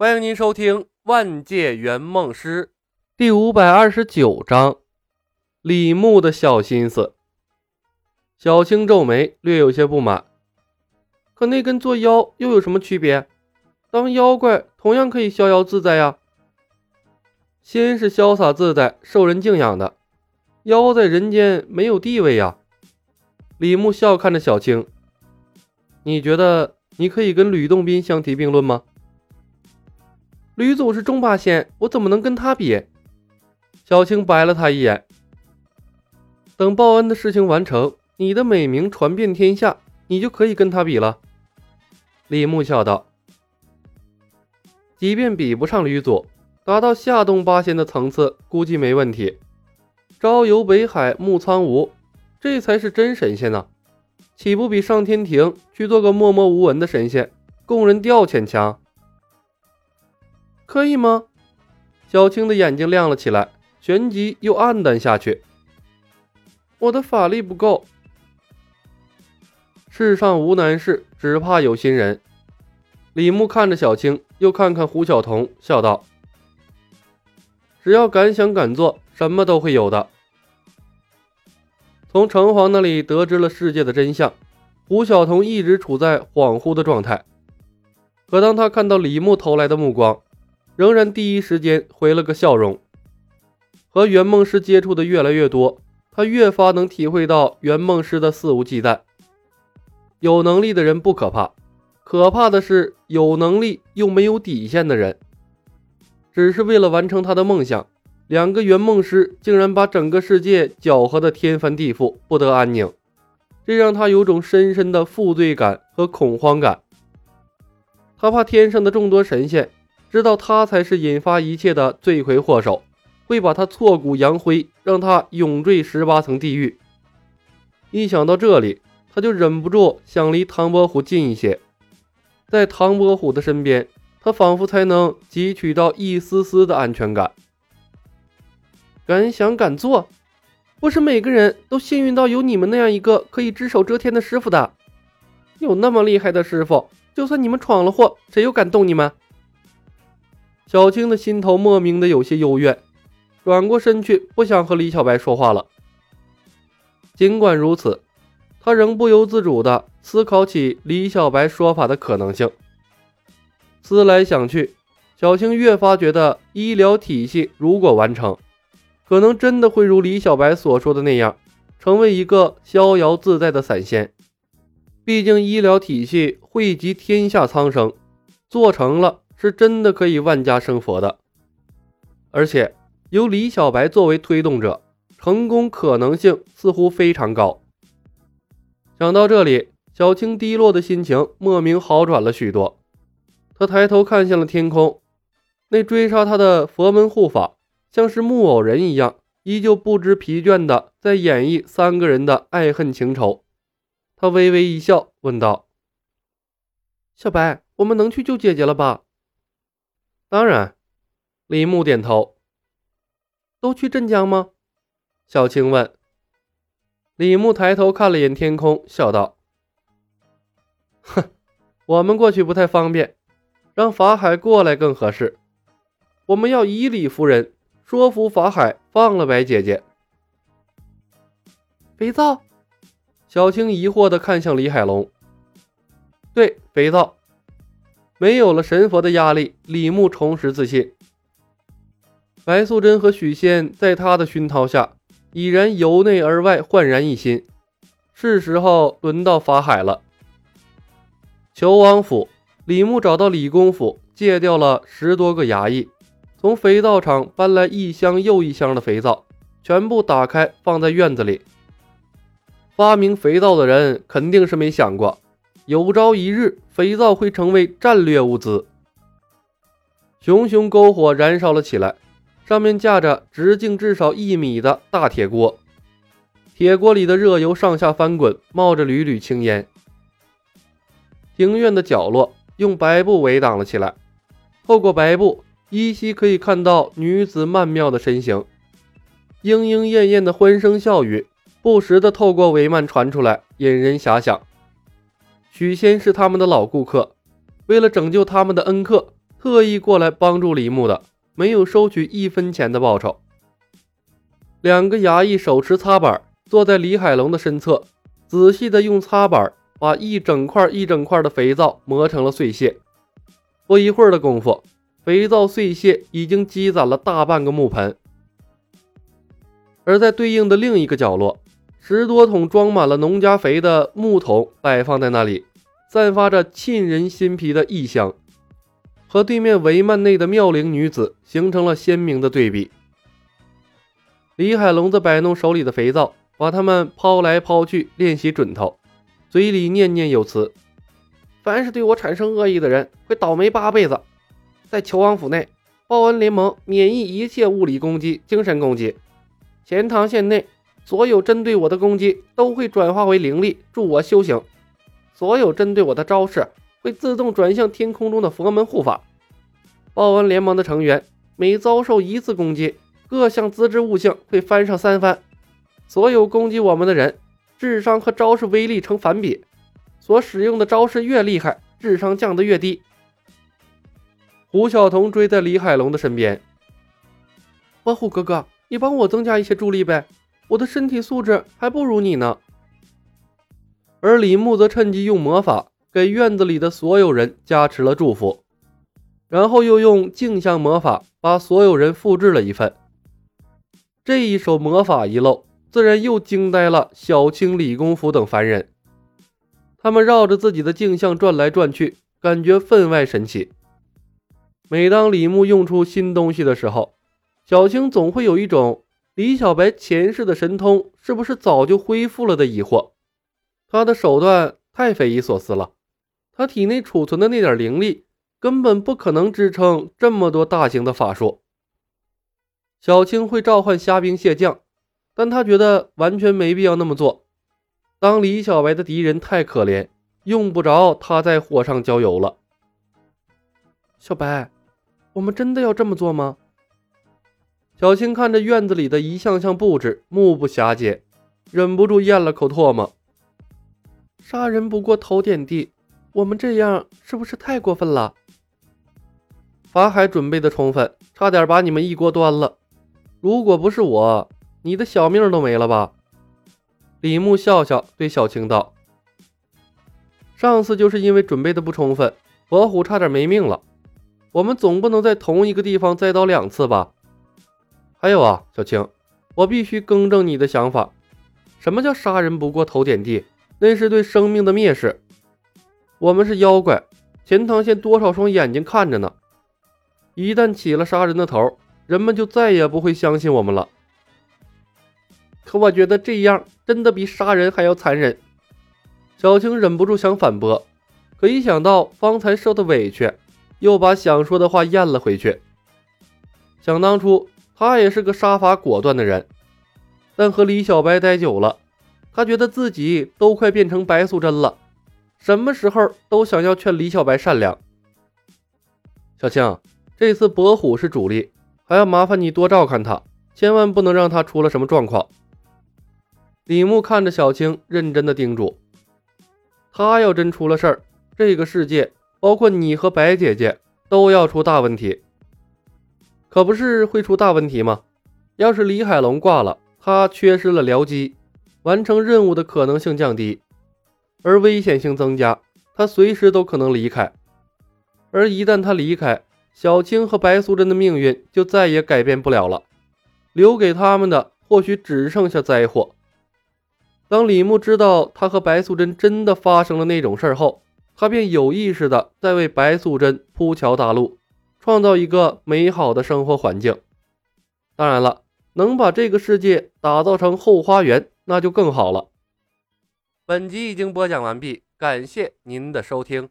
欢迎您收听《万界圆梦师》第五百二十九章：李牧的小心思。小青皱眉，略有些不满。可那跟做妖又有什么区别？当妖怪同样可以逍遥自在呀。仙是潇洒自在、受人敬仰的，妖在人间没有地位呀。李牧笑看着小青：“你觉得你可以跟吕洞宾相提并论吗？”吕祖是中八仙，我怎么能跟他比？小青白了他一眼。等报恩的事情完成，你的美名传遍天下，你就可以跟他比了。李牧笑道：“即便比不上吕祖，达到下洞八仙的层次，估计没问题。朝游北海，暮苍梧，这才是真神仙呢，岂不比上天庭去做个默默无闻的神仙，供人调遣强？”可以吗？小青的眼睛亮了起来，旋即又暗淡下去。我的法力不够。世上无难事，只怕有心人。李牧看着小青，又看看胡晓彤，笑道：“只要敢想敢做，什么都会有的。”从城隍那里得知了世界的真相，胡晓彤一直处在恍惚的状态。可当他看到李牧投来的目光，仍然第一时间回了个笑容。和圆梦师接触的越来越多，他越发能体会到圆梦师的肆无忌惮。有能力的人不可怕，可怕的是有能力又没有底线的人。只是为了完成他的梦想，两个圆梦师竟然把整个世界搅和得天翻地覆，不得安宁。这让他有种深深的负罪感和恐慌感。他怕天上的众多神仙。知道他才是引发一切的罪魁祸首，会把他挫骨扬灰，让他永坠十八层地狱。一想到这里，他就忍不住想离唐伯虎近一些，在唐伯虎的身边，他仿佛才能汲取到一丝丝的安全感。敢想敢做，不是每个人都幸运到有你们那样一个可以只手遮天的师傅的。有那么厉害的师傅，就算你们闯了祸，谁又敢动你们？小青的心头莫名的有些幽怨，转过身去，不想和李小白说话了。尽管如此，他仍不由自主地思考起李小白说法的可能性。思来想去，小青越发觉得医疗体系如果完成，可能真的会如李小白所说的那样，成为一个逍遥自在的散仙。毕竟医疗体系惠及天下苍生，做成了。是真的可以万家生佛的，而且由李小白作为推动者，成功可能性似乎非常高。想到这里，小青低落的心情莫名好转了许多。他抬头看向了天空，那追杀他的佛门护法像是木偶人一样，依旧不知疲倦的在演绎三个人的爱恨情仇。他微微一笑，问道：“小白，我们能去救姐姐了吧？”当然，李牧点头。都去镇江吗？小青问。李牧抬头看了眼天空，笑道：“哼，我们过去不太方便，让法海过来更合适。我们要以理服人，说服法海放了白姐姐。”肥皂？小青疑惑的看向李海龙。对，肥皂。没有了神佛的压力，李牧重拾自信。白素贞和许仙在他的熏陶下，已然由内而外焕然一新。是时候轮到法海了。求王府，李牧找到李公府，借调了十多个衙役，从肥皂厂搬来一箱又一箱的肥皂，全部打开放在院子里。发明肥皂的人肯定是没想过。有朝一日，肥皂会成为战略物资。熊熊篝火燃烧了起来，上面架着直径至少一米的大铁锅，铁锅里的热油上下翻滚，冒着缕缕青烟。庭院的角落用白布围挡了起来，透过白布，依稀可以看到女子曼妙的身形。莺莺燕燕的欢声笑语，不时的透过帷幔传出来，引人遐想。许仙是他们的老顾客，为了拯救他们的恩客，特意过来帮助李牧的，没有收取一分钱的报酬。两个衙役手持擦板，坐在李海龙的身侧，仔细的用擦板把一整块一整块的肥皂磨成了碎屑。不一会儿的功夫，肥皂碎屑已经积攒了大半个木盆。而在对应的另一个角落，十多桶装满了农家肥的木桶摆放在那里，散发着沁人心脾的异香，和对面帷幔内的妙龄女子形成了鲜明的对比。李海龙则摆弄手里的肥皂，把它们抛来抛去，练习准头，嘴里念念有词：“凡是对我产生恶意的人，会倒霉八辈子。在求王府内，报恩联盟免疫一切物理攻击、精神攻击。钱塘县内。”所有针对我的攻击都会转化为灵力，助我修行；所有针对我的招式会自动转向天空中的佛门护法。报恩联盟的成员每遭受一次攻击，各项资质悟性会翻上三番。所有攻击我们的人，智商和招式威力成反比，所使用的招式越厉害，智商降得越低。胡晓彤追在李海龙的身边：“伯虎哥哥，你帮我增加一些助力呗。”我的身体素质还不如你呢。而李牧则趁机用魔法给院子里的所有人加持了祝福，然后又用镜像魔法把所有人复制了一份。这一手魔法一露，自然又惊呆了小青、李公甫等凡人。他们绕着自己的镜像转来转去，感觉分外神奇。每当李牧用出新东西的时候，小青总会有一种。李小白前世的神通是不是早就恢复了的疑惑？他的手段太匪夷所思了。他体内储存的那点灵力根本不可能支撑这么多大型的法术。小青会召唤虾兵蟹将，但他觉得完全没必要那么做。当李小白的敌人太可怜，用不着他在火上浇油了。小白，我们真的要这么做吗？小青看着院子里的一项项布置，目不暇接，忍不住咽了口唾沫。杀人不过头点地，我们这样是不是太过分了？法海准备的充分，差点把你们一锅端了。如果不是我，你的小命都没了吧？李牧笑笑对小青道：“上次就是因为准备的不充分，伯虎差点没命了。我们总不能在同一个地方栽倒两次吧？”还有啊，小青，我必须更正你的想法。什么叫杀人不过头点地？那是对生命的蔑视。我们是妖怪，钱塘县多少双眼睛看着呢？一旦起了杀人的头，人们就再也不会相信我们了。可我觉得这样真的比杀人还要残忍。小青忍不住想反驳，可一想到方才受的委屈，又把想说的话咽了回去。想当初。他也是个杀伐果断的人，但和李小白待久了，他觉得自己都快变成白素贞了，什么时候都想要劝李小白善良。小青，这次伯虎是主力，还要麻烦你多照看他，千万不能让他出了什么状况。李牧看着小青，认真的叮嘱：“他要真出了事儿，这个世界，包括你和白姐姐，都要出大问题。”可不是会出大问题吗？要是李海龙挂了，他缺失了僚机，完成任务的可能性降低，而危险性增加，他随时都可能离开。而一旦他离开，小青和白素贞的命运就再也改变不了了，留给他们的或许只剩下灾祸。当李牧知道他和白素贞真的发生了那种事儿后，他便有意识的在为白素贞铺桥搭路。创造一个美好的生活环境，当然了，能把这个世界打造成后花园，那就更好了。本集已经播讲完毕，感谢您的收听。